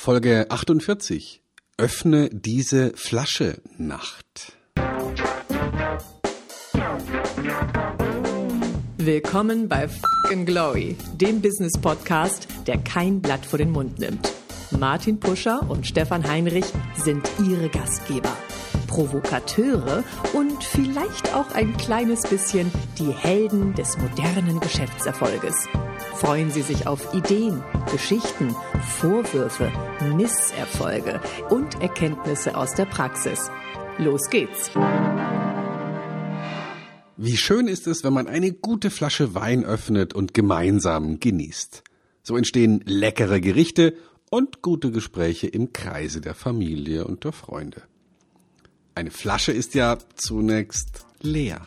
Folge 48. Öffne diese Flasche Nacht. Willkommen bei Fucking Glory, dem Business Podcast, der kein Blatt vor den Mund nimmt. Martin Puscher und Stefan Heinrich sind ihre Gastgeber. Provokateure und vielleicht auch ein kleines bisschen die Helden des modernen Geschäftserfolges. Freuen Sie sich auf Ideen, Geschichten, Vorwürfe, Misserfolge und Erkenntnisse aus der Praxis. Los geht's! Wie schön ist es, wenn man eine gute Flasche Wein öffnet und gemeinsam genießt. So entstehen leckere Gerichte und gute Gespräche im Kreise der Familie und der Freunde. Eine Flasche ist ja zunächst leer.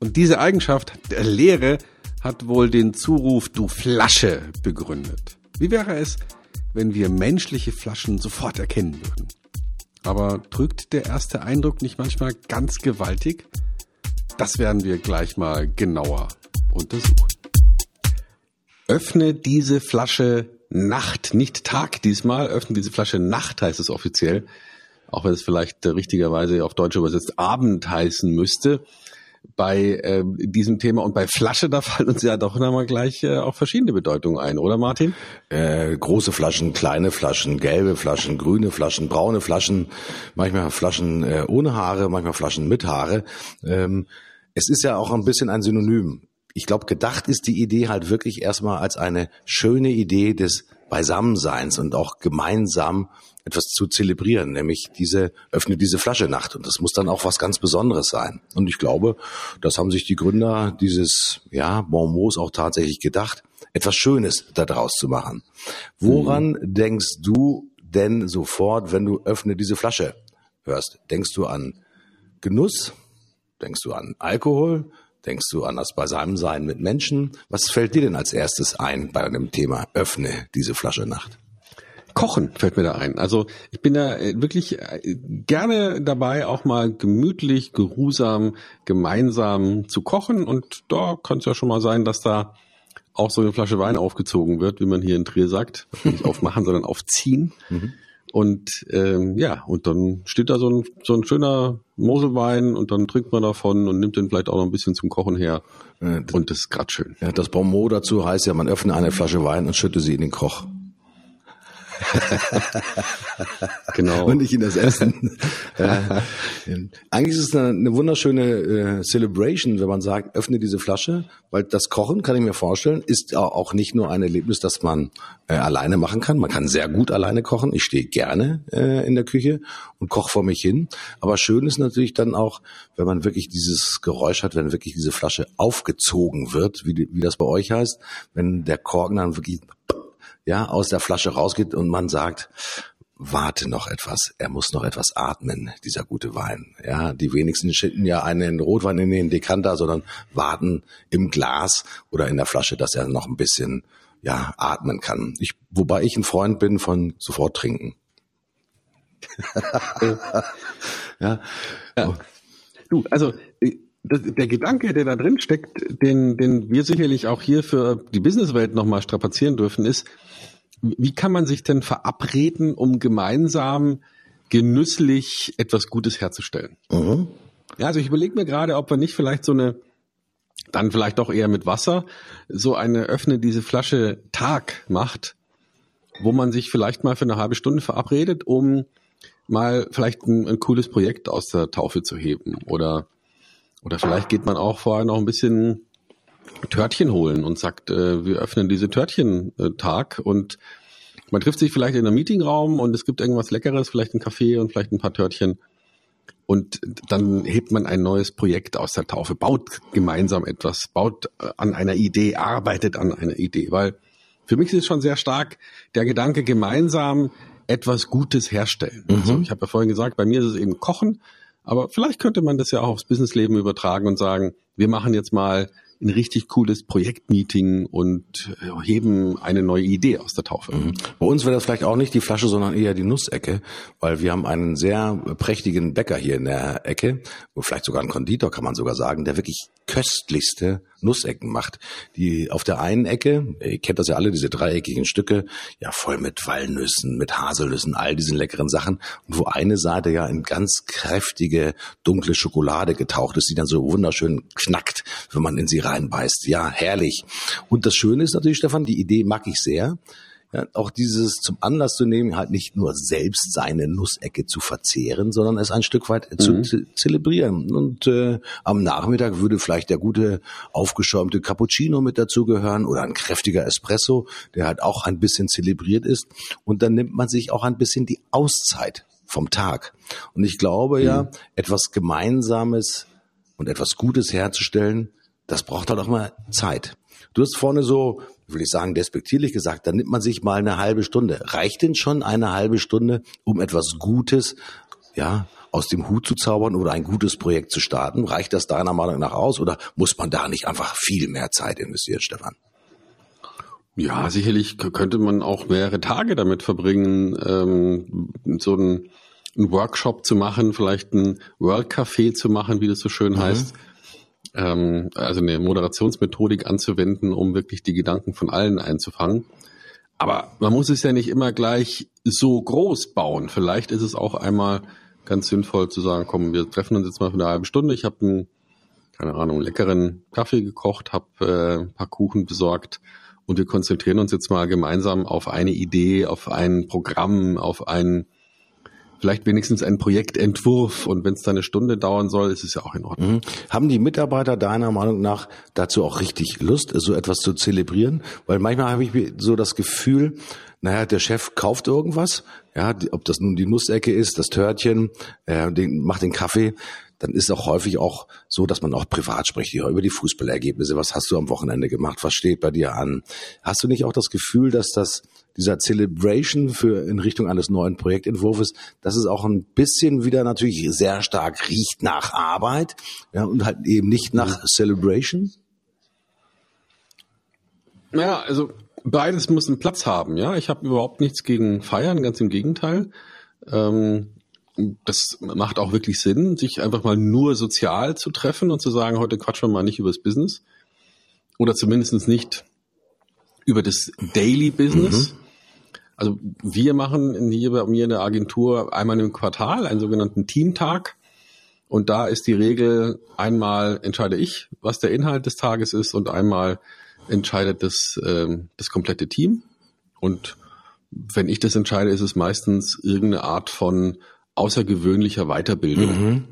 Und diese Eigenschaft der Leere hat wohl den Zuruf Du Flasche begründet. Wie wäre es, wenn wir menschliche Flaschen sofort erkennen würden? Aber drückt der erste Eindruck nicht manchmal ganz gewaltig? Das werden wir gleich mal genauer untersuchen. Öffne diese Flasche Nacht, nicht Tag diesmal. Öffne diese Flasche Nacht heißt es offiziell. Auch wenn es vielleicht richtigerweise auf Deutsch übersetzt Abend heißen müsste bei äh, diesem Thema und bei Flasche, da fallen uns ja doch nochmal gleich äh, auch verschiedene Bedeutungen ein, oder Martin? Äh, große Flaschen, kleine Flaschen, gelbe Flaschen, grüne Flaschen, braune Flaschen, manchmal Flaschen äh, ohne Haare, manchmal Flaschen mit Haare. Ähm, es ist ja auch ein bisschen ein Synonym. Ich glaube, gedacht ist die Idee halt wirklich erstmal als eine schöne Idee des Beisammenseins und auch gemeinsam etwas zu zelebrieren, nämlich diese, öffne diese Flasche Nacht. Und das muss dann auch was ganz Besonderes sein. Und ich glaube, das haben sich die Gründer dieses, ja, Bonmots auch tatsächlich gedacht, etwas Schönes daraus zu machen. Woran mhm. denkst du denn sofort, wenn du öffne diese Flasche hörst? Denkst du an Genuss? Denkst du an Alkohol? Denkst du an das Beisammensein mit Menschen? Was fällt dir denn als erstes ein bei einem Thema Öffne diese Flasche Nacht? Kochen fällt mir da ein. Also ich bin da äh, wirklich äh, gerne dabei, auch mal gemütlich, geruhsam, gemeinsam zu kochen. Und da kann es ja schon mal sein, dass da auch so eine Flasche Wein aufgezogen wird, wie man hier in Trier sagt. Nicht aufmachen, sondern aufziehen. Mhm. Und ähm, ja, und dann steht da so ein, so ein schöner Moselwein und dann trinkt man davon und nimmt den vielleicht auch noch ein bisschen zum Kochen her. Äh, und das ist grad schön. Ja, das Bonmot dazu heißt ja, man öffne eine Flasche Wein und schütte sie in den Koch. genau. Und nicht in das Essen. ja. Eigentlich ist es eine, eine wunderschöne äh, Celebration, wenn man sagt, öffne diese Flasche, weil das Kochen, kann ich mir vorstellen, ist auch nicht nur ein Erlebnis, das man äh, alleine machen kann. Man kann sehr gut alleine kochen. Ich stehe gerne äh, in der Küche und koche vor mich hin. Aber schön ist natürlich dann auch, wenn man wirklich dieses Geräusch hat, wenn wirklich diese Flasche aufgezogen wird, wie, wie das bei euch heißt, wenn der Korken dann wirklich ja, aus der Flasche rausgeht und man sagt, warte noch etwas, er muss noch etwas atmen, dieser gute Wein. Ja, die wenigsten schütten ja einen Rotwein in den Dekanter, sondern warten im Glas oder in der Flasche, dass er noch ein bisschen, ja, atmen kann. Ich, wobei ich ein Freund bin von sofort trinken. ja. ja. Du, also, das, der Gedanke, der da drin steckt, den, den wir sicherlich auch hier für die Businesswelt nochmal strapazieren dürfen, ist, wie kann man sich denn verabreden, um gemeinsam genüsslich etwas Gutes herzustellen? Mhm. Ja, also ich überlege mir gerade, ob wir nicht vielleicht so eine, dann vielleicht doch eher mit Wasser, so eine öffne diese Flasche Tag macht, wo man sich vielleicht mal für eine halbe Stunde verabredet, um mal vielleicht ein, ein cooles Projekt aus der Taufe zu heben oder oder vielleicht geht man auch vorher noch ein bisschen Törtchen holen und sagt, äh, wir öffnen diese Törtchen-Tag und man trifft sich vielleicht in einem Meetingraum und es gibt irgendwas Leckeres, vielleicht ein Kaffee und vielleicht ein paar Törtchen. Und dann hebt man ein neues Projekt aus der Taufe, baut gemeinsam etwas, baut äh, an einer Idee, arbeitet an einer Idee. Weil für mich ist es schon sehr stark der Gedanke, gemeinsam etwas Gutes herstellen. Mhm. Also ich habe ja vorhin gesagt, bei mir ist es eben Kochen, aber vielleicht könnte man das ja auch aufs Businessleben übertragen und sagen, wir machen jetzt mal ein richtig cooles Projektmeeting und äh, heben eine neue Idee aus der Taufe. Mhm. Bei uns wäre das vielleicht auch nicht die Flasche, sondern eher die Nussecke, weil wir haben einen sehr prächtigen Bäcker hier in der Ecke, vielleicht sogar einen Konditor kann man sogar sagen, der wirklich köstlichste Nussecken macht. Die auf der einen Ecke, ihr kennt das ja alle, diese dreieckigen Stücke, ja voll mit Walnüssen, mit Haselnüssen, all diesen leckeren Sachen. Und wo eine Seite ja in ganz kräftige, dunkle Schokolade getaucht ist, die dann so wunderschön knackt, wenn man in sie reinbeißt. Ja, herrlich. Und das Schöne ist natürlich, Stefan, die Idee mag ich sehr ja, auch dieses zum Anlass zu nehmen, halt nicht nur selbst seine Nussecke zu verzehren, sondern es ein Stück weit mhm. zu zelebrieren. Und äh, am Nachmittag würde vielleicht der gute aufgeschäumte Cappuccino mit dazugehören oder ein kräftiger Espresso, der halt auch ein bisschen zelebriert ist. Und dann nimmt man sich auch ein bisschen die Auszeit vom Tag. Und ich glaube mhm. ja, etwas Gemeinsames und etwas Gutes herzustellen, das braucht halt auch mal Zeit. Du hast vorne so will ich sagen, despektierlich gesagt, dann nimmt man sich mal eine halbe Stunde. Reicht denn schon eine halbe Stunde, um etwas Gutes, ja, aus dem Hut zu zaubern oder ein gutes Projekt zu starten? Reicht das deiner Meinung nach aus oder muss man da nicht einfach viel mehr Zeit investieren, Stefan? Ja, sicherlich könnte man auch mehrere Tage damit verbringen, ähm, so einen, einen Workshop zu machen, vielleicht ein World Café zu machen, wie das so schön mhm. heißt ähm, also eine Moderationsmethodik anzuwenden, um wirklich die Gedanken von allen einzufangen. Aber man muss es ja nicht immer gleich so groß bauen. Vielleicht ist es auch einmal ganz sinnvoll zu sagen, komm, wir treffen uns jetzt mal für eine halbe Stunde. Ich habe einen, keine Ahnung, leckeren Kaffee gekocht, habe äh, ein paar Kuchen besorgt und wir konzentrieren uns jetzt mal gemeinsam auf eine Idee, auf ein Programm, auf ein vielleicht wenigstens einen Projektentwurf und wenn es da eine Stunde dauern soll, ist es ja auch in Ordnung. Mhm. Haben die Mitarbeiter deiner Meinung nach dazu auch richtig Lust, so etwas zu zelebrieren? Weil manchmal habe ich so das Gefühl, naja, der Chef kauft irgendwas, ja, ob das nun die Nussecke ist, das Törtchen, äh, den, macht den Kaffee, dann ist auch häufig auch so, dass man auch privat spricht, ja, über die Fußballergebnisse. Was hast du am Wochenende gemacht? Was steht bei dir an? Hast du nicht auch das Gefühl, dass das dieser Celebration für in Richtung eines neuen Projektentwurfs, dass es auch ein bisschen wieder natürlich sehr stark riecht nach Arbeit, ja, und halt eben nicht nach Celebration? Ja, also beides muss einen Platz haben, ja. Ich habe überhaupt nichts gegen Feiern, ganz im Gegenteil. Ähm, das macht auch wirklich Sinn, sich einfach mal nur sozial zu treffen und zu sagen, heute quatschen wir mal nicht über das Business. Oder zumindest nicht über das Daily Business. Mhm. Also wir machen hier bei mir in der Agentur einmal im Quartal einen sogenannten Teamtag. Und da ist die Regel, einmal entscheide ich, was der Inhalt des Tages ist und einmal entscheidet das, ähm, das komplette Team. Und wenn ich das entscheide, ist es meistens irgendeine Art von außergewöhnlicher Weiterbildung. Mhm.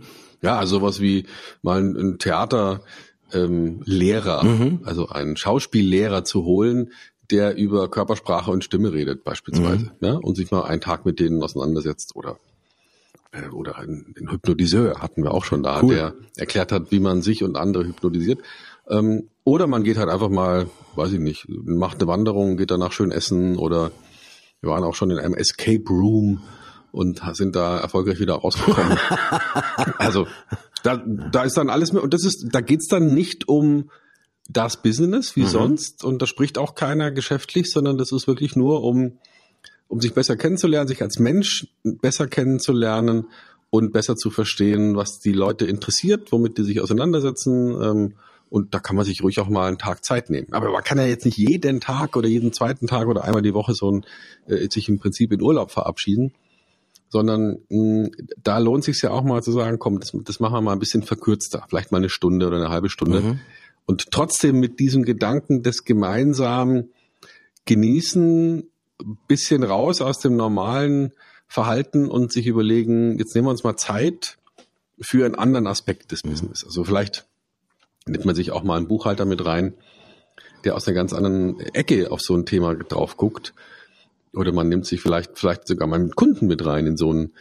Ja, also sowas wie mal ein Theaterlehrer, ähm, mhm. also einen Schauspiellehrer zu holen, der über Körpersprache und Stimme redet beispielsweise, mhm. ja, und sich mal einen Tag mit denen auseinandersetzt oder äh, oder ein, ein Hypnotiseur hatten wir auch schon da, cool. der erklärt hat, wie man sich und andere hypnotisiert. Ähm, oder man geht halt einfach mal, weiß ich nicht, macht eine Wanderung, geht danach schön essen oder wir waren auch schon in einem Escape Room und sind da erfolgreich wieder rausgekommen. also da, da ist dann alles mehr und das ist, da geht's dann nicht um das Business wie mhm. sonst und da spricht auch keiner geschäftlich, sondern das ist wirklich nur um um sich besser kennenzulernen, sich als Mensch besser kennenzulernen und besser zu verstehen, was die Leute interessiert, womit die sich auseinandersetzen. Ähm, und da kann man sich ruhig auch mal einen Tag Zeit nehmen. Aber man kann ja jetzt nicht jeden Tag oder jeden zweiten Tag oder einmal die Woche so ein, äh, sich im Prinzip in Urlaub verabschieden sondern mh, da lohnt sich ja auch mal zu sagen, komm, das, das machen wir mal ein bisschen verkürzter, vielleicht mal eine Stunde oder eine halbe Stunde. Mhm. Und trotzdem mit diesem Gedanken des gemeinsamen Genießen, bisschen raus aus dem normalen Verhalten und sich überlegen, jetzt nehmen wir uns mal Zeit für einen anderen Aspekt des mhm. Business. Also vielleicht nimmt man sich auch mal einen Buchhalter mit rein, der aus einer ganz anderen Ecke auf so ein Thema drauf guckt oder man nimmt sich vielleicht, vielleicht sogar mal mit Kunden mit rein in so ein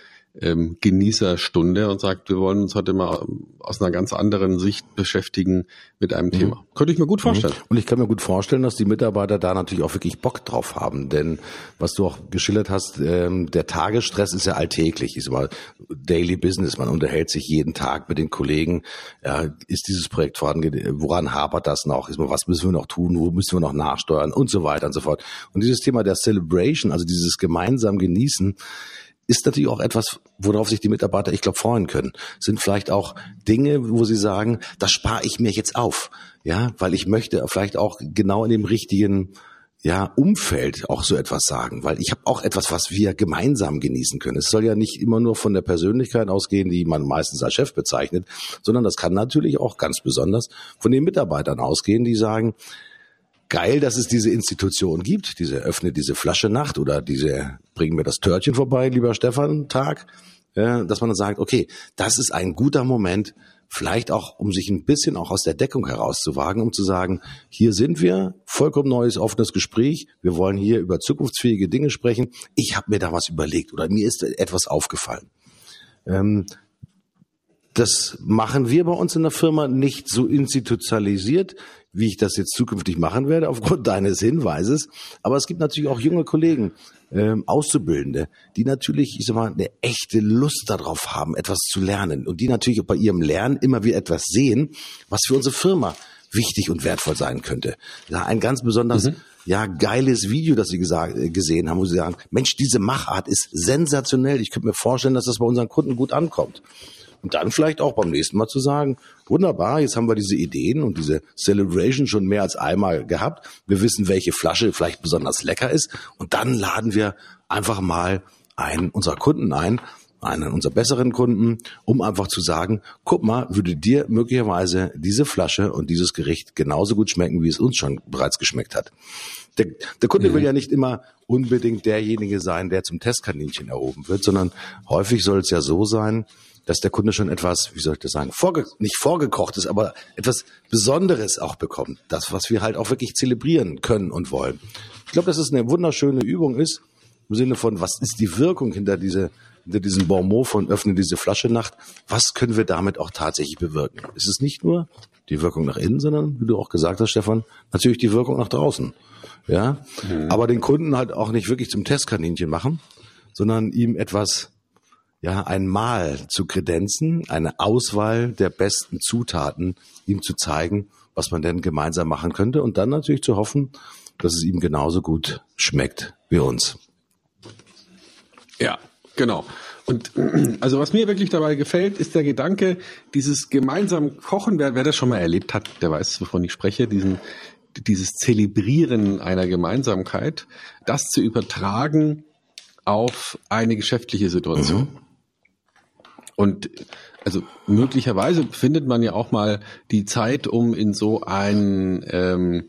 ähm, Genießerstunde und sagt, wir wollen uns heute mal ähm, aus einer ganz anderen Sicht beschäftigen mit einem mhm. Thema. Könnte ich mir gut vorstellen. Mhm. Und ich kann mir gut vorstellen, dass die Mitarbeiter da natürlich auch wirklich Bock drauf haben. Denn was du auch geschildert hast, ähm, der Tagesstress ist ja alltäglich, ist mal Daily Business. Man unterhält sich jeden Tag mit den Kollegen. Ja, ist dieses Projekt vorhanden? Woran hapert das noch? Ist mal, was müssen wir noch tun? Wo müssen wir noch nachsteuern? Und so weiter und so fort. Und dieses Thema der Celebration, also dieses gemeinsam Genießen, ist natürlich auch etwas, worauf sich die Mitarbeiter, ich glaube, freuen können. Sind vielleicht auch Dinge, wo sie sagen, das spare ich mir jetzt auf. Ja, weil ich möchte vielleicht auch genau in dem richtigen ja, Umfeld auch so etwas sagen, weil ich habe auch etwas, was wir gemeinsam genießen können. Es soll ja nicht immer nur von der Persönlichkeit ausgehen, die man meistens als Chef bezeichnet, sondern das kann natürlich auch ganz besonders von den Mitarbeitern ausgehen, die sagen, geil, dass es diese Institution gibt, diese öffne diese Flasche Nacht oder diese bringen mir das Törtchen vorbei, lieber Stefan, Tag, ja, dass man dann sagt, okay, das ist ein guter Moment, vielleicht auch, um sich ein bisschen auch aus der Deckung herauszuwagen, um zu sagen, hier sind wir, vollkommen neues, offenes Gespräch, wir wollen hier über zukunftsfähige Dinge sprechen. Ich habe mir da was überlegt oder mir ist etwas aufgefallen. Ähm, das machen wir bei uns in der Firma nicht so institutionalisiert, wie ich das jetzt zukünftig machen werde, aufgrund deines Hinweises. Aber es gibt natürlich auch junge Kollegen, ähm, Auszubildende, die natürlich, ich sag mal, eine echte Lust darauf haben, etwas zu lernen und die natürlich auch bei ihrem Lernen immer wieder etwas sehen, was für unsere Firma wichtig und wertvoll sein könnte. Ja, ein ganz besonders mhm. ja geiles Video, das sie gesagt, äh, gesehen haben, wo sie sagen, Mensch, diese Machart ist sensationell. Ich könnte mir vorstellen, dass das bei unseren Kunden gut ankommt. Und dann vielleicht auch beim nächsten Mal zu sagen, wunderbar, jetzt haben wir diese Ideen und diese Celebration schon mehr als einmal gehabt. Wir wissen, welche Flasche vielleicht besonders lecker ist. Und dann laden wir einfach mal einen unserer Kunden ein, einen unserer besseren Kunden, um einfach zu sagen, guck mal, würde dir möglicherweise diese Flasche und dieses Gericht genauso gut schmecken, wie es uns schon bereits geschmeckt hat. Der, der Kunde mhm. will ja nicht immer unbedingt derjenige sein, der zum Testkaninchen erhoben wird, sondern häufig soll es ja so sein, dass der Kunde schon etwas, wie soll ich das sagen, vorge nicht vorgekocht ist, aber etwas Besonderes auch bekommt. Das, was wir halt auch wirklich zelebrieren können und wollen. Ich glaube, dass es eine wunderschöne Übung ist, im Sinne von, was ist die Wirkung hinter diese hinter diesem Bonmot von öffne diese Flasche Nacht, was können wir damit auch tatsächlich bewirken? Es ist nicht nur die Wirkung nach innen, sondern, wie du auch gesagt hast, Stefan, natürlich die Wirkung nach draußen. Ja, mhm. aber den Kunden halt auch nicht wirklich zum Testkaninchen machen, sondern ihm etwas ja, ein Mahl zu kredenzen, eine Auswahl der besten Zutaten ihm zu zeigen, was man denn gemeinsam machen könnte und dann natürlich zu hoffen, dass es ihm genauso gut schmeckt wie uns. Ja, genau. Und also was mir wirklich dabei gefällt, ist der Gedanke, dieses gemeinsam Kochen, wer, wer das schon mal erlebt hat, der weiß, wovon ich spreche, diesen, dieses Zelebrieren einer Gemeinsamkeit, das zu übertragen auf eine geschäftliche Situation. Mhm. Und also möglicherweise findet man ja auch mal die Zeit, um in so ein ähm,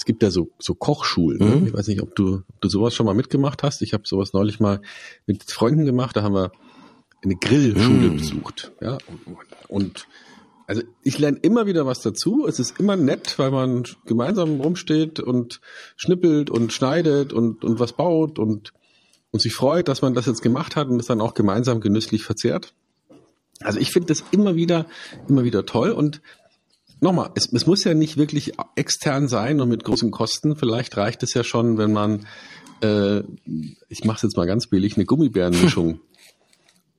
es gibt ja so, so Kochschulen. Ne? Mhm. Ich weiß nicht, ob du, ob du sowas schon mal mitgemacht hast. Ich habe sowas neulich mal mit Freunden gemacht. Da haben wir eine Grillschule mhm. besucht. Ja, und also ich lerne immer wieder was dazu. Es ist immer nett, weil man gemeinsam rumsteht und schnippelt und schneidet und, und was baut und und sich freut, dass man das jetzt gemacht hat und es dann auch gemeinsam genüsslich verzehrt. Also ich finde das immer wieder, immer wieder toll und nochmal, es, es muss ja nicht wirklich extern sein und mit großen Kosten. Vielleicht reicht es ja schon, wenn man, äh, ich mache es jetzt mal ganz billig, eine Gummibärenmischung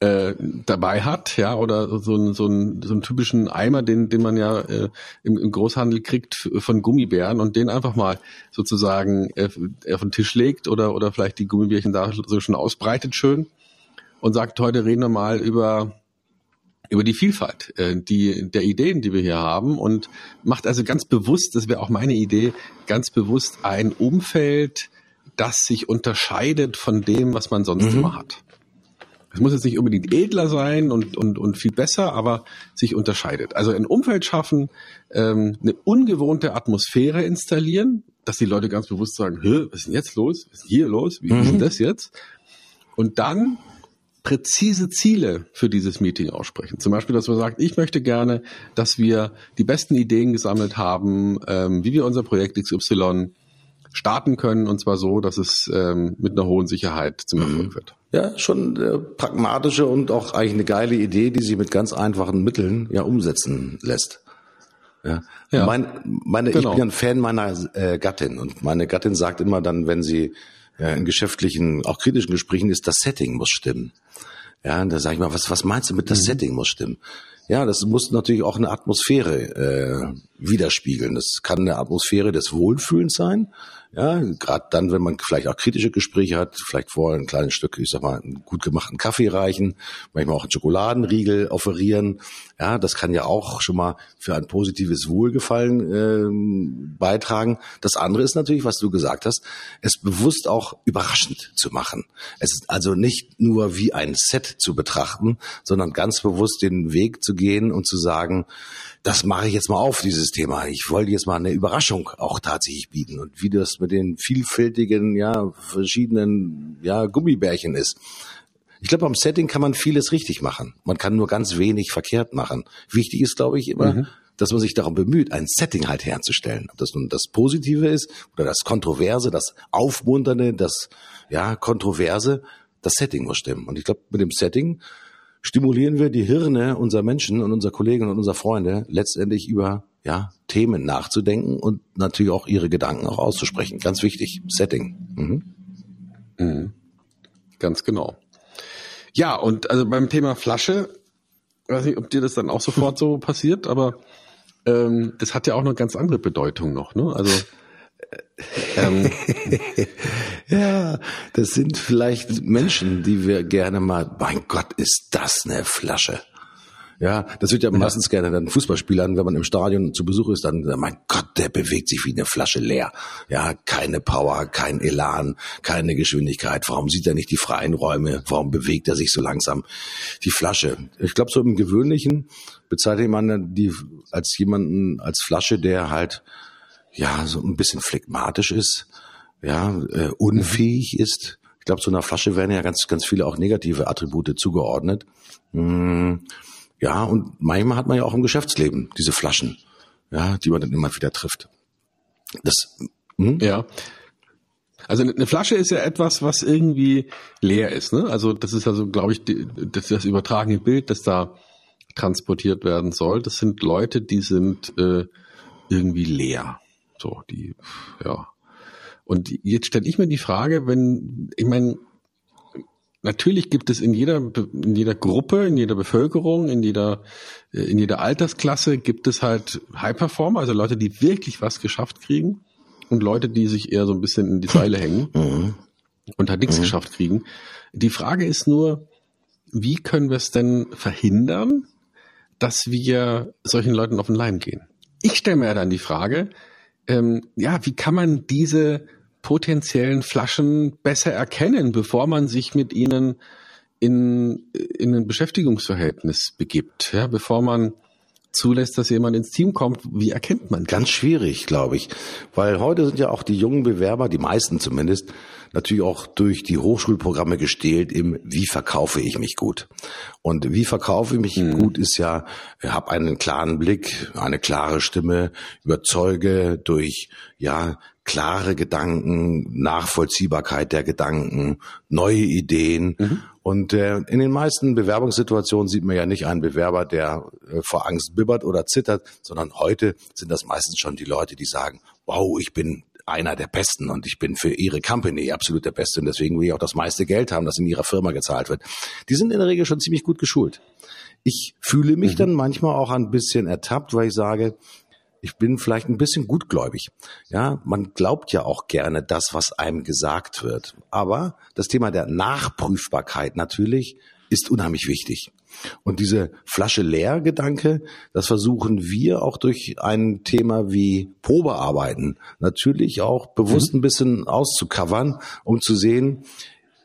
äh, dabei hat, ja, oder so, ein, so, ein, so einen typischen Eimer, den, den man ja äh, im, im Großhandel kriegt von Gummibären und den einfach mal sozusagen äh, auf den Tisch legt oder, oder vielleicht die Gummibärchen da so schon ausbreitet schön und sagt, heute reden wir mal über über die Vielfalt äh, die, der Ideen, die wir hier haben und macht also ganz bewusst, das wäre auch meine Idee, ganz bewusst ein Umfeld, das sich unterscheidet von dem, was man sonst mhm. immer hat. Es muss jetzt nicht unbedingt edler sein und, und, und viel besser, aber sich unterscheidet. Also ein Umfeld schaffen, ähm, eine ungewohnte Atmosphäre installieren, dass die Leute ganz bewusst sagen, Hö, was ist denn jetzt los? Was ist hier los? Wie, mhm. ist denn das jetzt? Und dann präzise Ziele für dieses Meeting aussprechen. Zum Beispiel, dass man sagt, ich möchte gerne, dass wir die besten Ideen gesammelt haben, ähm, wie wir unser Projekt XY starten können, und zwar so, dass es ähm, mit einer hohen Sicherheit zum Erfolg mhm. wird. Ja, schon äh, pragmatische und auch eigentlich eine geile Idee, die sie mit ganz einfachen Mitteln ja umsetzen lässt. Ja. ja mein, meine, genau. Ich bin ein Fan meiner äh, Gattin und meine Gattin sagt immer dann, wenn sie äh, in geschäftlichen, auch kritischen Gesprächen ist, das Setting muss stimmen. Ja, da sage ich mal, was, was meinst du mit das mhm. Setting muss stimmen? Ja, das muss natürlich auch eine Atmosphäre äh, widerspiegeln. Das kann eine Atmosphäre des Wohlfühlens sein, ja, gerade dann, wenn man vielleicht auch kritische Gespräche hat, vielleicht vorher ein kleines Stück, ich sag mal, einen gut gemachten Kaffee reichen, manchmal auch einen Schokoladenriegel offerieren. Ja, das kann ja auch schon mal für ein positives Wohlgefallen äh, beitragen. Das andere ist natürlich, was du gesagt hast, es bewusst auch überraschend zu machen. Es ist also nicht nur wie ein Set zu betrachten, sondern ganz bewusst den Weg zu gehen und zu sagen, das mache ich jetzt mal auf, dieses Thema. Ich wollte jetzt mal eine Überraschung auch tatsächlich bieten. Und wie das mit den vielfältigen, ja, verschiedenen, ja, Gummibärchen ist. Ich glaube, am Setting kann man vieles richtig machen. Man kann nur ganz wenig verkehrt machen. Wichtig ist, glaube ich, immer, mhm. dass man sich darum bemüht, ein Setting halt herzustellen. Ob das nun das Positive ist oder das Kontroverse, das Aufmunternde, das, ja, Kontroverse. Das Setting muss stimmen. Und ich glaube, mit dem Setting stimulieren wir die Hirne unserer Menschen und unserer Kollegen und unserer Freunde letztendlich über ja, Themen nachzudenken und natürlich auch ihre Gedanken auch auszusprechen. Ganz wichtig, Setting. Mhm. Mhm. Ganz genau. Ja, und also beim Thema Flasche, weiß nicht, ob dir das dann auch sofort so passiert, aber ähm, das hat ja auch eine ganz andere Bedeutung noch. Ne? Also ähm, ja, das sind vielleicht Menschen, die wir gerne mal, mein Gott, ist das eine Flasche. Ja, das wird ja meistens gerne dann Fußballspielern, wenn man im Stadion zu Besuch ist, dann, mein Gott, der bewegt sich wie eine Flasche leer. Ja, keine Power, kein Elan, keine Geschwindigkeit. Warum sieht er nicht die freien Räume? Warum bewegt er sich so langsam? Die Flasche. Ich glaube, so im Gewöhnlichen bezeichnet man die als jemanden, als Flasche, der halt ja, so ein bisschen phlegmatisch ist, ja, äh, unfähig ist. Ich glaube, zu einer Flasche werden ja ganz, ganz viele auch negative Attribute zugeordnet. Hm, ja, und manchmal hat man ja auch im Geschäftsleben diese Flaschen, ja, die man dann immer wieder trifft. Das, hm? ja. Also eine Flasche ist ja etwas, was irgendwie leer ist. Ne? Also das ist also, glaube ich, die, das, das übertragene Bild, das da transportiert werden soll. Das sind Leute, die sind äh, irgendwie leer. So, die, ja. Und jetzt stelle ich mir die Frage, wenn, ich meine, natürlich gibt es in jeder, in jeder Gruppe, in jeder Bevölkerung, in jeder, in jeder Altersklasse gibt es halt High Performer, also Leute, die wirklich was geschafft kriegen und Leute, die sich eher so ein bisschen in die Seile hängen mhm. und halt nichts mhm. geschafft kriegen. Die Frage ist nur, wie können wir es denn verhindern, dass wir solchen Leuten auf den Leim gehen? Ich stelle mir ja dann die Frage, ähm, ja, wie kann man diese potenziellen Flaschen besser erkennen, bevor man sich mit ihnen in, in ein Beschäftigungsverhältnis begibt, ja, bevor man zulässt, dass jemand ins Team kommt, wie erkennt man das? Ganz schwierig, glaube ich. Weil heute sind ja auch die jungen Bewerber, die meisten zumindest, natürlich auch durch die Hochschulprogramme gestählt im Wie verkaufe ich mich gut. Und wie verkaufe ich mich mhm. gut ist ja, habe einen klaren Blick, eine klare Stimme, überzeuge durch ja klare Gedanken, Nachvollziehbarkeit der Gedanken, neue Ideen. Mhm. Und äh, in den meisten Bewerbungssituationen sieht man ja nicht einen Bewerber, der äh, vor Angst bibbert oder zittert, sondern heute sind das meistens schon die Leute, die sagen, wow, ich bin einer der Besten und ich bin für ihre Company absolut der Beste und deswegen will ich auch das meiste Geld haben, das in ihrer Firma gezahlt wird. Die sind in der Regel schon ziemlich gut geschult. Ich fühle mich mhm. dann manchmal auch ein bisschen ertappt, weil ich sage, ich bin vielleicht ein bisschen gutgläubig. Ja, man glaubt ja auch gerne das, was einem gesagt wird. Aber das Thema der Nachprüfbarkeit natürlich ist unheimlich wichtig. Und diese Flasche leer Gedanke, das versuchen wir auch durch ein Thema wie Probearbeiten natürlich auch bewusst mhm. ein bisschen auszucovern, um zu sehen,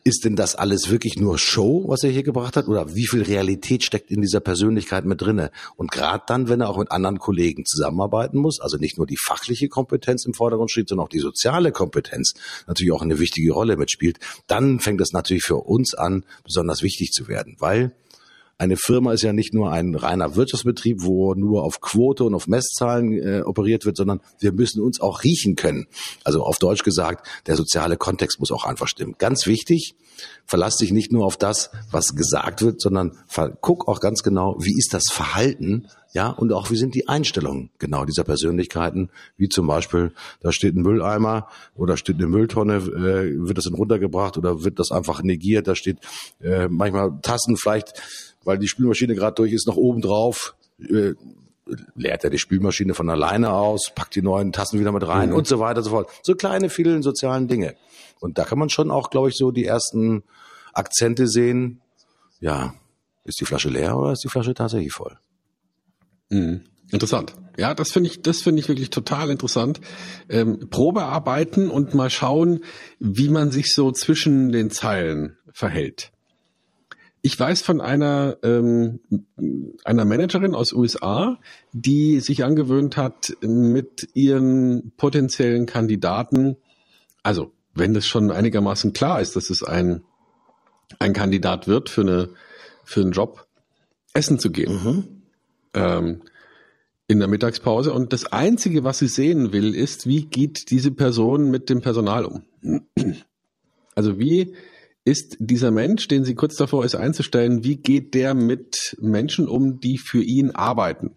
ist denn das alles wirklich nur Show, was er hier gebracht hat, oder wie viel Realität steckt in dieser Persönlichkeit mit drinne? Und gerade dann, wenn er auch mit anderen Kollegen zusammenarbeiten muss, also nicht nur die fachliche Kompetenz im Vordergrund steht, sondern auch die soziale Kompetenz natürlich auch eine wichtige Rolle mitspielt, dann fängt es natürlich für uns an, besonders wichtig zu werden, weil eine Firma ist ja nicht nur ein reiner Wirtschaftsbetrieb, wo nur auf Quote und auf Messzahlen äh, operiert wird, sondern wir müssen uns auch riechen können. Also auf Deutsch gesagt, der soziale Kontext muss auch einfach stimmen. Ganz wichtig, verlass dich nicht nur auf das, was gesagt wird, sondern guck auch ganz genau, wie ist das Verhalten, ja, und auch wie sind die Einstellungen genau dieser Persönlichkeiten, wie zum Beispiel, da steht ein Mülleimer oder steht eine Mülltonne, äh, wird das dann runtergebracht oder wird das einfach negiert, da steht äh, manchmal Tassen vielleicht weil die Spülmaschine gerade durch ist, noch oben drauf. Äh, leert er die Spülmaschine von alleine aus, packt die neuen Tassen wieder mit rein mhm. und so weiter und so fort. So kleine, vielen sozialen Dinge. Und da kann man schon auch, glaube ich, so die ersten Akzente sehen. Ja, ist die Flasche leer oder ist die Flasche tatsächlich voll? Mhm. Interessant. Ja, das finde ich, das finde ich wirklich total interessant. Ähm, Probearbeiten und mal schauen, wie man sich so zwischen den Zeilen verhält. Ich weiß von einer, ähm, einer Managerin aus USA, die sich angewöhnt hat, mit ihren potenziellen Kandidaten, also wenn es schon einigermaßen klar ist, dass es ein, ein Kandidat wird für, eine, für einen Job, essen zu gehen. Mhm. Ähm, in der Mittagspause. Und das Einzige, was sie sehen will, ist, wie geht diese Person mit dem Personal um? Also wie ist dieser Mensch, den sie kurz davor ist einzustellen, wie geht der mit Menschen um, die für ihn arbeiten?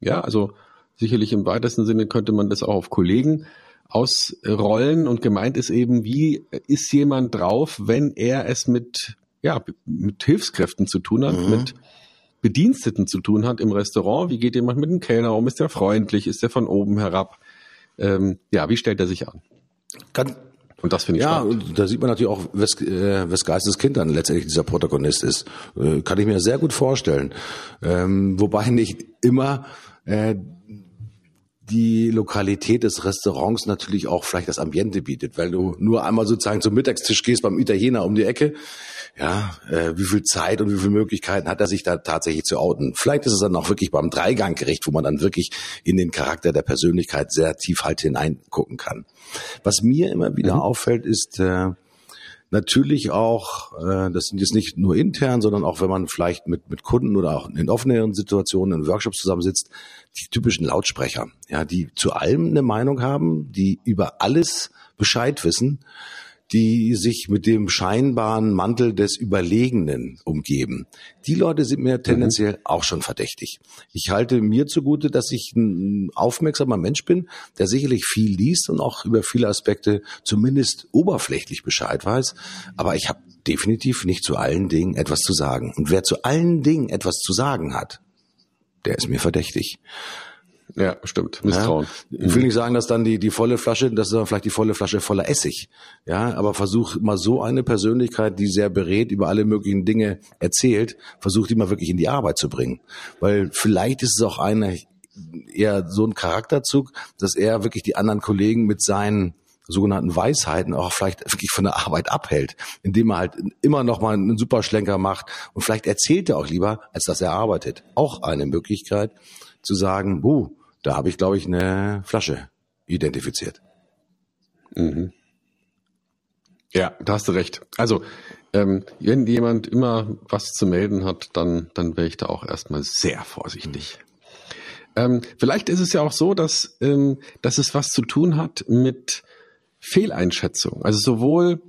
Ja, also sicherlich im weitesten Sinne könnte man das auch auf Kollegen ausrollen und gemeint ist eben, wie ist jemand drauf, wenn er es mit, ja, mit Hilfskräften zu tun hat, mhm. mit Bediensteten zu tun hat im Restaurant. Wie geht jemand mit dem Kellner um? Ist er freundlich? Ist er von oben herab? Ähm, ja, wie stellt er sich an? Kann, und das finde ich ja, spannend. Ja, da sieht man natürlich auch, wes, äh, wes Geistes Kind dann letztendlich dieser Protagonist ist. Äh, kann ich mir sehr gut vorstellen. Ähm, wobei nicht immer äh, die Lokalität des Restaurants natürlich auch vielleicht das Ambiente bietet, weil du nur einmal sozusagen zum Mittagstisch gehst beim Italiener um die Ecke. Ja, äh, wie viel Zeit und wie viele Möglichkeiten hat er sich da tatsächlich zu outen? Vielleicht ist es dann auch wirklich beim Dreiganggericht, wo man dann wirklich in den Charakter der Persönlichkeit sehr tief halt hineingucken kann. Was mir immer wieder mhm. auffällt, ist äh, natürlich auch, äh, das sind jetzt nicht nur intern, sondern auch wenn man vielleicht mit, mit Kunden oder auch in offeneren Situationen, in Workshops zusammensitzt, die typischen Lautsprecher, ja, die zu allem eine Meinung haben, die über alles Bescheid wissen die sich mit dem scheinbaren Mantel des Überlegenen umgeben. Die Leute sind mir tendenziell mhm. auch schon verdächtig. Ich halte mir zugute, dass ich ein aufmerksamer Mensch bin, der sicherlich viel liest und auch über viele Aspekte zumindest oberflächlich Bescheid weiß. Aber ich habe definitiv nicht zu allen Dingen etwas zu sagen. Und wer zu allen Dingen etwas zu sagen hat, der ist mir verdächtig. Ja, stimmt. Misstrauen. Ja? Ich will nicht sagen, dass dann die, die volle Flasche, das ist dann vielleicht die volle Flasche voller Essig. Ja, aber versuch mal so eine Persönlichkeit, die sehr berät, über alle möglichen Dinge erzählt, versucht die mal wirklich in die Arbeit zu bringen. Weil vielleicht ist es auch eine, eher so ein Charakterzug, dass er wirklich die anderen Kollegen mit seinen sogenannten Weisheiten auch vielleicht wirklich von der Arbeit abhält, indem er halt immer noch mal einen Superschlenker macht und vielleicht erzählt er auch lieber, als dass er arbeitet. Auch eine Möglichkeit zu sagen, uh, da habe ich, glaube ich, eine Flasche identifiziert. Mhm. Ja, da hast du recht. Also, ähm, wenn jemand immer was zu melden hat, dann, dann wäre ich da auch erstmal sehr vorsichtig. Mhm. Ähm, vielleicht ist es ja auch so, dass, ähm, dass es was zu tun hat mit Fehleinschätzung. Also sowohl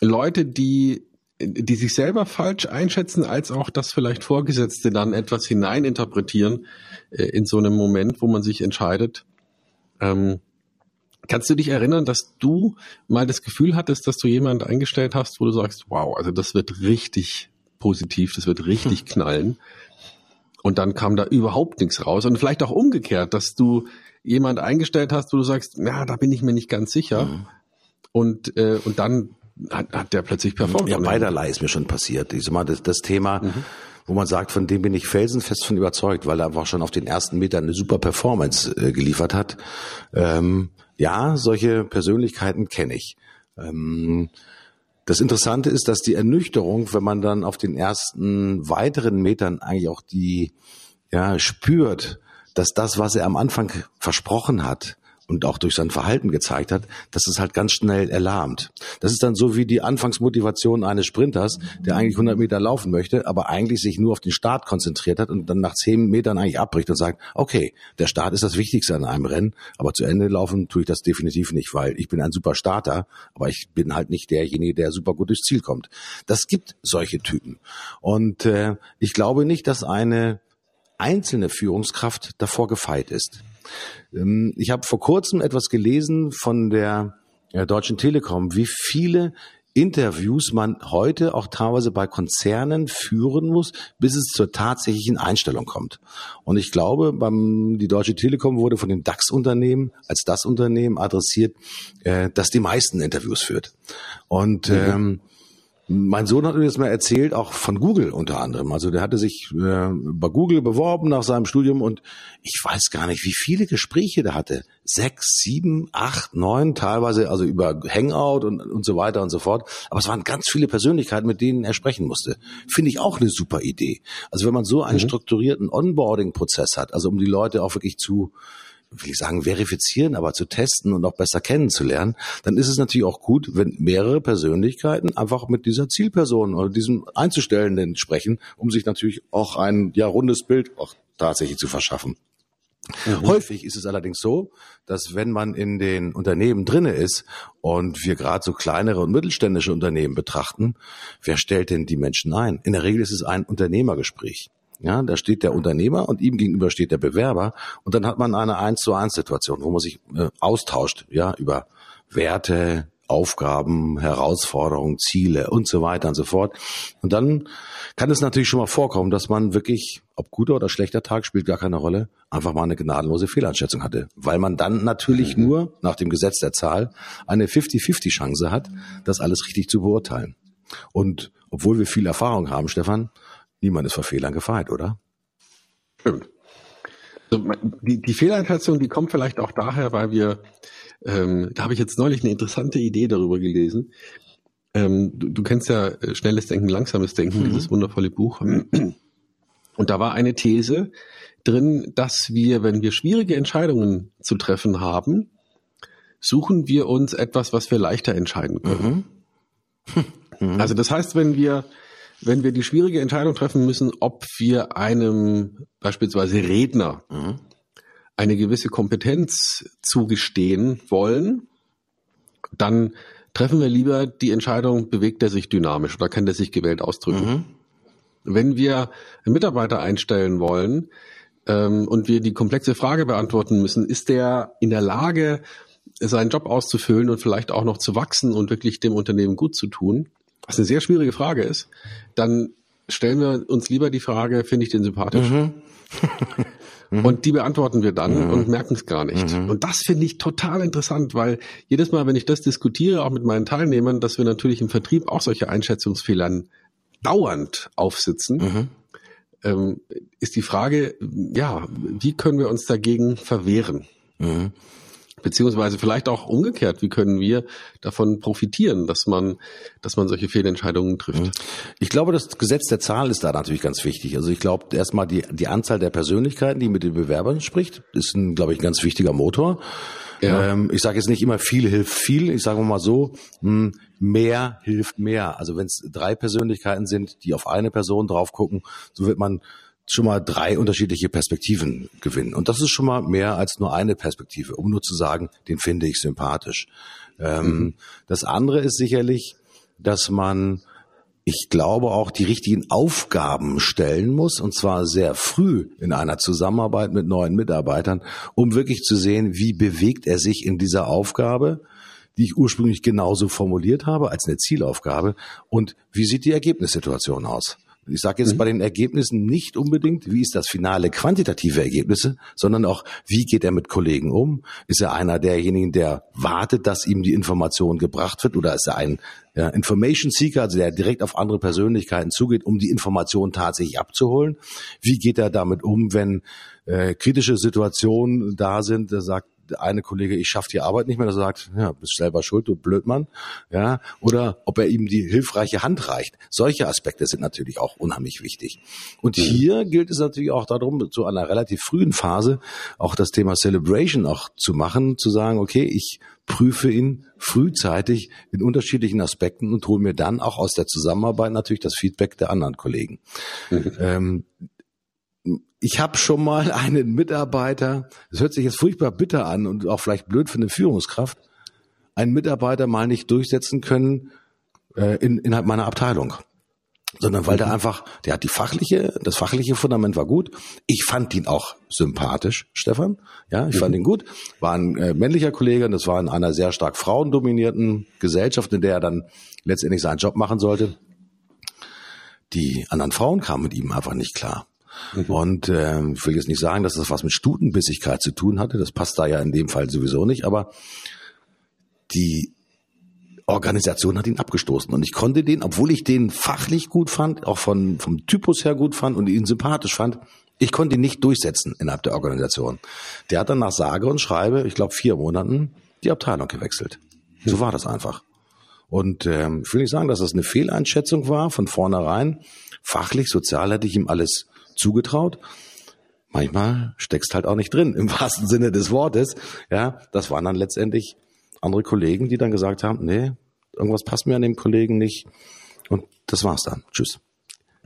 Leute, die die sich selber falsch einschätzen, als auch das vielleicht Vorgesetzte dann etwas hineininterpretieren äh, in so einem Moment, wo man sich entscheidet. Ähm, kannst du dich erinnern, dass du mal das Gefühl hattest, dass du jemanden eingestellt hast, wo du sagst, wow, also das wird richtig positiv, das wird richtig hm. knallen. Und dann kam da überhaupt nichts raus. Und vielleicht auch umgekehrt, dass du jemand eingestellt hast, wo du sagst, na, da bin ich mir nicht ganz sicher. Mhm. Und, äh, und dann hat, hat der plötzlich performt. Ja, beiderlei ist mir schon passiert. Ich sag mal, das, das Thema, mhm. wo man sagt, von dem bin ich felsenfest von überzeugt, weil er einfach schon auf den ersten Metern eine super Performance äh, geliefert hat. Ähm, ja, solche Persönlichkeiten kenne ich. Ähm, das Interessante ist, dass die Ernüchterung, wenn man dann auf den ersten weiteren Metern eigentlich auch die ja spürt, dass das, was er am Anfang versprochen hat, und auch durch sein Verhalten gezeigt hat, dass es halt ganz schnell erlahmt. Das ist dann so wie die Anfangsmotivation eines Sprinters, der eigentlich 100 Meter laufen möchte, aber eigentlich sich nur auf den Start konzentriert hat und dann nach 10 Metern eigentlich abbricht und sagt, okay, der Start ist das Wichtigste an einem Rennen, aber zu Ende laufen tue ich das definitiv nicht, weil ich bin ein super Starter, aber ich bin halt nicht derjenige, der super gut durchs Ziel kommt. Das gibt solche Typen. Und äh, ich glaube nicht, dass eine einzelne Führungskraft davor gefeit ist. Ähm, ich habe vor kurzem etwas gelesen von der Deutschen Telekom, wie viele Interviews man heute auch teilweise bei Konzernen führen muss, bis es zur tatsächlichen Einstellung kommt. Und ich glaube, beim, die Deutsche Telekom wurde von dem DAX-Unternehmen als das Unternehmen adressiert, äh, das die meisten Interviews führt. Und mhm. ähm, mein Sohn hat mir das mal erzählt, auch von Google unter anderem. Also der hatte sich äh, bei Google beworben nach seinem Studium und ich weiß gar nicht, wie viele Gespräche der hatte. Sechs, sieben, acht, neun, teilweise also über Hangout und, und so weiter und so fort. Aber es waren ganz viele Persönlichkeiten, mit denen er sprechen musste. Finde ich auch eine super Idee. Also wenn man so einen mhm. strukturierten Onboarding-Prozess hat, also um die Leute auch wirklich zu will ich sagen, verifizieren, aber zu testen und auch besser kennenzulernen, dann ist es natürlich auch gut, wenn mehrere Persönlichkeiten einfach mit dieser Zielperson oder diesem Einzustellenden sprechen, um sich natürlich auch ein ja rundes Bild auch tatsächlich zu verschaffen. Mhm. Häufig ist es allerdings so, dass wenn man in den Unternehmen drinne ist und wir gerade so kleinere und mittelständische Unternehmen betrachten, wer stellt denn die Menschen ein? In der Regel ist es ein Unternehmergespräch. Ja, da steht der Unternehmer und ihm gegenüber steht der Bewerber und dann hat man eine eins zu eins Situation, wo man sich äh, austauscht, ja, über Werte, Aufgaben, Herausforderungen, Ziele und so weiter und so fort. Und dann kann es natürlich schon mal vorkommen, dass man wirklich, ob guter oder schlechter Tag spielt gar keine Rolle, einfach mal eine gnadenlose Fehleinschätzung hatte, weil man dann natürlich mhm. nur nach dem Gesetz der Zahl eine 50-50 Chance hat, das alles richtig zu beurteilen. Und obwohl wir viel Erfahrung haben, Stefan, Niemand ist vor Fehlern gefeit, oder? Stimmt. Also, die, die Fehleinschätzung, die kommt vielleicht auch daher, weil wir, ähm, da habe ich jetzt neulich eine interessante Idee darüber gelesen. Ähm, du, du, kennst ja äh, Schnelles Denken, Langsames Denken, mhm. dieses wundervolle Buch. Und da war eine These drin, dass wir, wenn wir schwierige Entscheidungen zu treffen haben, suchen wir uns etwas, was wir leichter entscheiden können. Mhm. Mhm. Also das heißt, wenn wir wenn wir die schwierige Entscheidung treffen müssen, ob wir einem beispielsweise Redner mhm. eine gewisse Kompetenz zugestehen wollen, dann treffen wir lieber die Entscheidung, bewegt er sich dynamisch oder kann der sich gewählt ausdrücken. Mhm. Wenn wir einen Mitarbeiter einstellen wollen ähm, und wir die komplexe Frage beantworten müssen, ist der in der Lage, seinen Job auszufüllen und vielleicht auch noch zu wachsen und wirklich dem Unternehmen gut zu tun, was eine sehr schwierige Frage ist, dann stellen wir uns lieber die Frage, finde ich den sympathisch? Mhm. Und die beantworten wir dann mhm. und merken es gar nicht. Mhm. Und das finde ich total interessant, weil jedes Mal, wenn ich das diskutiere, auch mit meinen Teilnehmern, dass wir natürlich im Vertrieb auch solche Einschätzungsfehlern dauernd aufsitzen, mhm. ähm, ist die Frage, ja, wie können wir uns dagegen verwehren? Beziehungsweise vielleicht auch umgekehrt, wie können wir davon profitieren, dass man, dass man solche Fehlentscheidungen trifft? Mhm. Ich glaube, das Gesetz der Zahl ist da natürlich ganz wichtig. Also ich glaube, erstmal die, die Anzahl der Persönlichkeiten, die mit den Bewerbern spricht, ist ein, glaube ich, ein ganz wichtiger Motor. Ja. Ähm, ich sage jetzt nicht immer viel hilft viel. Ich sage mal so, hm, mehr hilft mehr. Also wenn es drei Persönlichkeiten sind, die auf eine Person drauf gucken, so wird man schon mal drei unterschiedliche Perspektiven gewinnen. Und das ist schon mal mehr als nur eine Perspektive, um nur zu sagen, den finde ich sympathisch. Ähm, mhm. Das andere ist sicherlich, dass man, ich glaube, auch die richtigen Aufgaben stellen muss, und zwar sehr früh in einer Zusammenarbeit mit neuen Mitarbeitern, um wirklich zu sehen, wie bewegt er sich in dieser Aufgabe, die ich ursprünglich genauso formuliert habe als eine Zielaufgabe, und wie sieht die Ergebnissituation aus. Ich sage jetzt mhm. bei den Ergebnissen nicht unbedingt, wie ist das finale quantitative Ergebnisse, sondern auch, wie geht er mit Kollegen um? Ist er einer derjenigen, der wartet, dass ihm die Information gebracht wird, oder ist er ein ja, Information Seeker, also der direkt auf andere Persönlichkeiten zugeht, um die Information tatsächlich abzuholen? Wie geht er damit um, wenn äh, kritische Situationen da sind? Er sagt, eine Kollege, ich schaffe die Arbeit nicht mehr, der sagt, ja, bist selber schuld, du Blödmann, ja, oder ob er ihm die hilfreiche Hand reicht. Solche Aspekte sind natürlich auch unheimlich wichtig. Und mhm. hier gilt es natürlich auch darum, zu einer relativ frühen Phase auch das Thema Celebration auch zu machen, zu sagen, okay, ich prüfe ihn frühzeitig in unterschiedlichen Aspekten und hole mir dann auch aus der Zusammenarbeit natürlich das Feedback der anderen Kollegen. Mhm. Ähm, ich habe schon mal einen Mitarbeiter, das hört sich jetzt furchtbar bitter an und auch vielleicht blöd für eine Führungskraft, einen Mitarbeiter mal nicht durchsetzen können äh, in, innerhalb meiner Abteilung. sondern weil mhm. der einfach, der hat die fachliche, das fachliche Fundament war gut. Ich fand ihn auch sympathisch, Stefan. Ja, ich mhm. fand ihn gut. War ein äh, männlicher Kollege und das war in einer sehr stark frauendominierten Gesellschaft, in der er dann letztendlich seinen Job machen sollte. Die anderen Frauen kamen mit ihm einfach nicht klar. Mhm. Und äh, ich will jetzt nicht sagen, dass das was mit Stutenbissigkeit zu tun hatte. Das passt da ja in dem Fall sowieso nicht. Aber die Organisation hat ihn abgestoßen. Und ich konnte den, obwohl ich den fachlich gut fand, auch von, vom Typus her gut fand und ihn sympathisch fand, ich konnte ihn nicht durchsetzen innerhalb der Organisation. Der hat dann nach sage und schreibe, ich glaube vier Monaten, die Abteilung gewechselt. So war das einfach. Und ähm, ich will nicht sagen, dass das eine Fehleinschätzung war von vornherein. Fachlich, sozial hätte ich ihm alles zugetraut. Manchmal steckst halt auch nicht drin, im wahrsten Sinne des Wortes. Ja, das waren dann letztendlich andere Kollegen, die dann gesagt haben, nee, irgendwas passt mir an dem Kollegen nicht. Und das war's dann. Tschüss.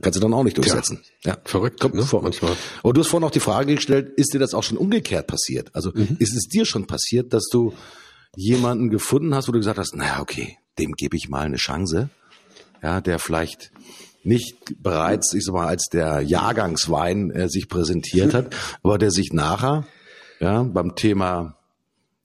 Kannst du dann auch nicht durchsetzen. Ja, ja. verrückt. Kommt ne? vor manchmal. Und du hast vorhin auch die Frage gestellt, ist dir das auch schon umgekehrt passiert? Also mhm. ist es dir schon passiert, dass du jemanden gefunden hast, wo du gesagt hast, naja, okay, dem gebe ich mal eine Chance, ja, der vielleicht nicht bereits, ich sag mal, als der Jahrgangswein äh, sich präsentiert hat, aber der sich nachher ja, beim Thema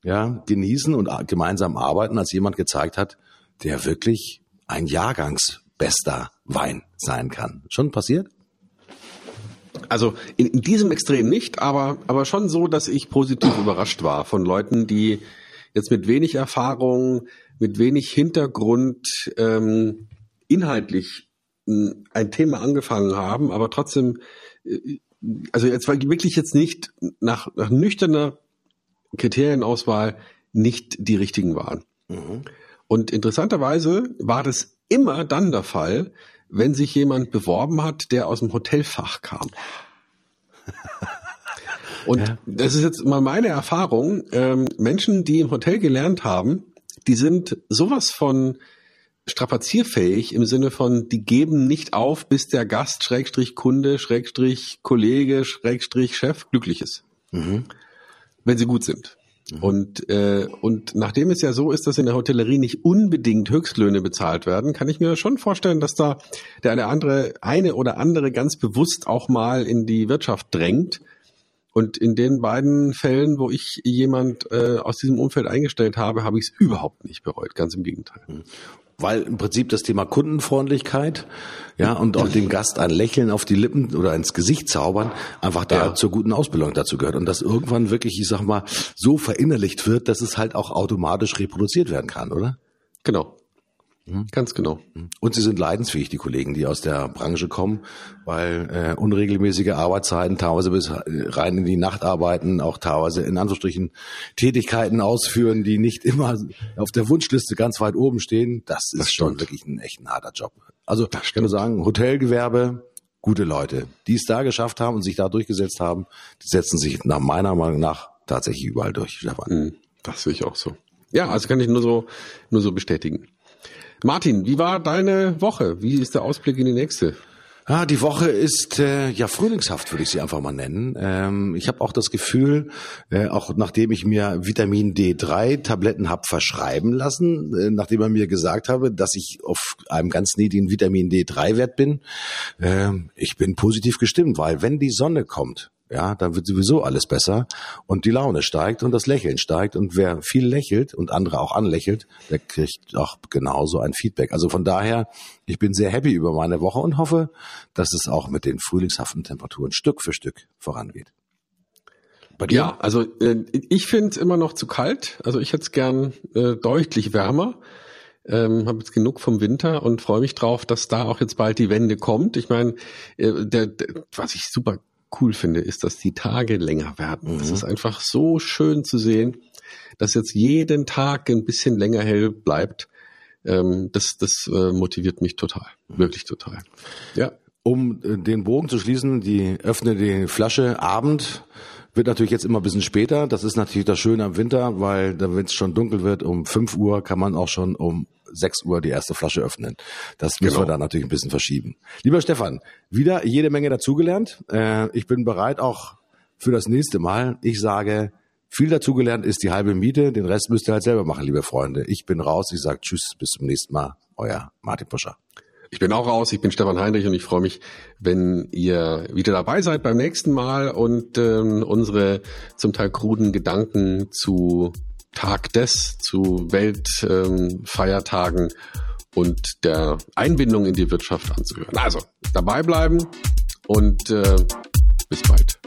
ja, genießen und gemeinsam arbeiten, als jemand gezeigt hat, der wirklich ein Jahrgangsbester Wein sein kann. Schon passiert? Also in, in, diesem Extrem nicht, aber, aber schon so, dass ich positiv überrascht war von Leuten, die jetzt mit wenig Erfahrung, mit wenig Hintergrund ähm, inhaltlich ein Thema angefangen haben, aber trotzdem, äh, also jetzt war wirklich jetzt nicht nach, nach nüchterner Kriterienauswahl nicht die richtigen waren. Mhm. Und interessanterweise war das immer dann der Fall, wenn sich jemand beworben hat, der aus dem Hotelfach kam. Und ja. das ist jetzt mal meine Erfahrung. Ähm, Menschen, die im Hotel gelernt haben, die sind sowas von strapazierfähig im Sinne von, die geben nicht auf, bis der Gast, Schrägstrich Kunde, Schrägstrich Kollege, Schrägstrich Chef glücklich ist. Mhm wenn sie gut sind. Mhm. Und, äh, und nachdem es ja so ist, dass in der Hotellerie nicht unbedingt Höchstlöhne bezahlt werden, kann ich mir schon vorstellen, dass da der eine andere, eine oder andere ganz bewusst auch mal in die Wirtschaft drängt. Und in den beiden Fällen, wo ich jemand äh, aus diesem Umfeld eingestellt habe, habe ich es überhaupt nicht bereut. Ganz im Gegenteil. Weil im Prinzip das Thema Kundenfreundlichkeit, ja, und auch dem Gast ein Lächeln auf die Lippen oder ins Gesicht zaubern, einfach da ja. zur guten Ausbildung dazu gehört. Und das irgendwann wirklich, ich sag mal, so verinnerlicht wird, dass es halt auch automatisch reproduziert werden kann, oder? Genau. Mhm. Ganz genau. Mhm. Und sie sind leidensfähig, die Kollegen, die aus der Branche kommen, weil äh, unregelmäßige Arbeitszeiten, teilweise bis rein in die Nacht arbeiten, auch teilweise in Anführungsstrichen Tätigkeiten ausführen, die nicht immer auf der Wunschliste ganz weit oben stehen. Das ist das schon wirklich ein echt ein harter Job. Also ich kann nur sagen, Hotelgewerbe, gute Leute, die es da geschafft haben und sich da durchgesetzt haben, die setzen sich nach meiner Meinung nach tatsächlich überall durch, Stefan. Mhm. Das sehe ich auch so. Ja, also kann ich nur so, nur so bestätigen. Martin, wie war deine Woche? Wie ist der Ausblick in die nächste? Ja, die Woche ist äh, ja frühlingshaft, würde ich sie einfach mal nennen. Ähm, ich habe auch das Gefühl, äh, auch nachdem ich mir Vitamin D3-Tabletten habe verschreiben lassen, äh, nachdem er mir gesagt habe, dass ich auf einem ganz niedrigen Vitamin D3-Wert bin, äh, ich bin positiv gestimmt, weil wenn die Sonne kommt, ja, dann wird sowieso alles besser und die Laune steigt und das Lächeln steigt und wer viel lächelt und andere auch anlächelt, der kriegt auch genauso ein Feedback. Also von daher, ich bin sehr happy über meine Woche und hoffe, dass es auch mit den frühlingshaften Temperaturen Stück für Stück vorangeht. Bei dir? Ja, also äh, ich finde es immer noch zu kalt. Also ich hätte es gern äh, deutlich wärmer. Ähm, habe jetzt genug vom Winter und freue mich drauf, dass da auch jetzt bald die Wende kommt. Ich meine, äh, der, der, was ich super cool finde, ist, dass die Tage länger werden. Mhm. Es ist einfach so schön zu sehen, dass jetzt jeden Tag ein bisschen länger hell bleibt. Ähm, das das äh, motiviert mich total, mhm. wirklich total. Ja. Um äh, den Bogen zu schließen, die öffne die Flasche Abend wird natürlich jetzt immer ein bisschen später. Das ist natürlich das Schöne am Winter, weil wenn es schon dunkel wird, um 5 Uhr kann man auch schon um 6 Uhr die erste Flasche öffnen. Das müssen genau. wir da natürlich ein bisschen verschieben. Lieber Stefan, wieder jede Menge dazugelernt. Äh, ich bin bereit auch für das nächste Mal. Ich sage, viel dazugelernt ist die halbe Miete. Den Rest müsst ihr halt selber machen, liebe Freunde. Ich bin raus. Ich sage Tschüss, bis zum nächsten Mal. Euer Martin Puscher. Ich bin auch raus, ich bin Stefan Heinrich und ich freue mich, wenn ihr wieder dabei seid beim nächsten Mal und ähm, unsere zum Teil kruden Gedanken zu Tag des, zu Weltfeiertagen ähm, und der Einbindung in die Wirtschaft anzuhören. Also dabei bleiben und äh, bis bald.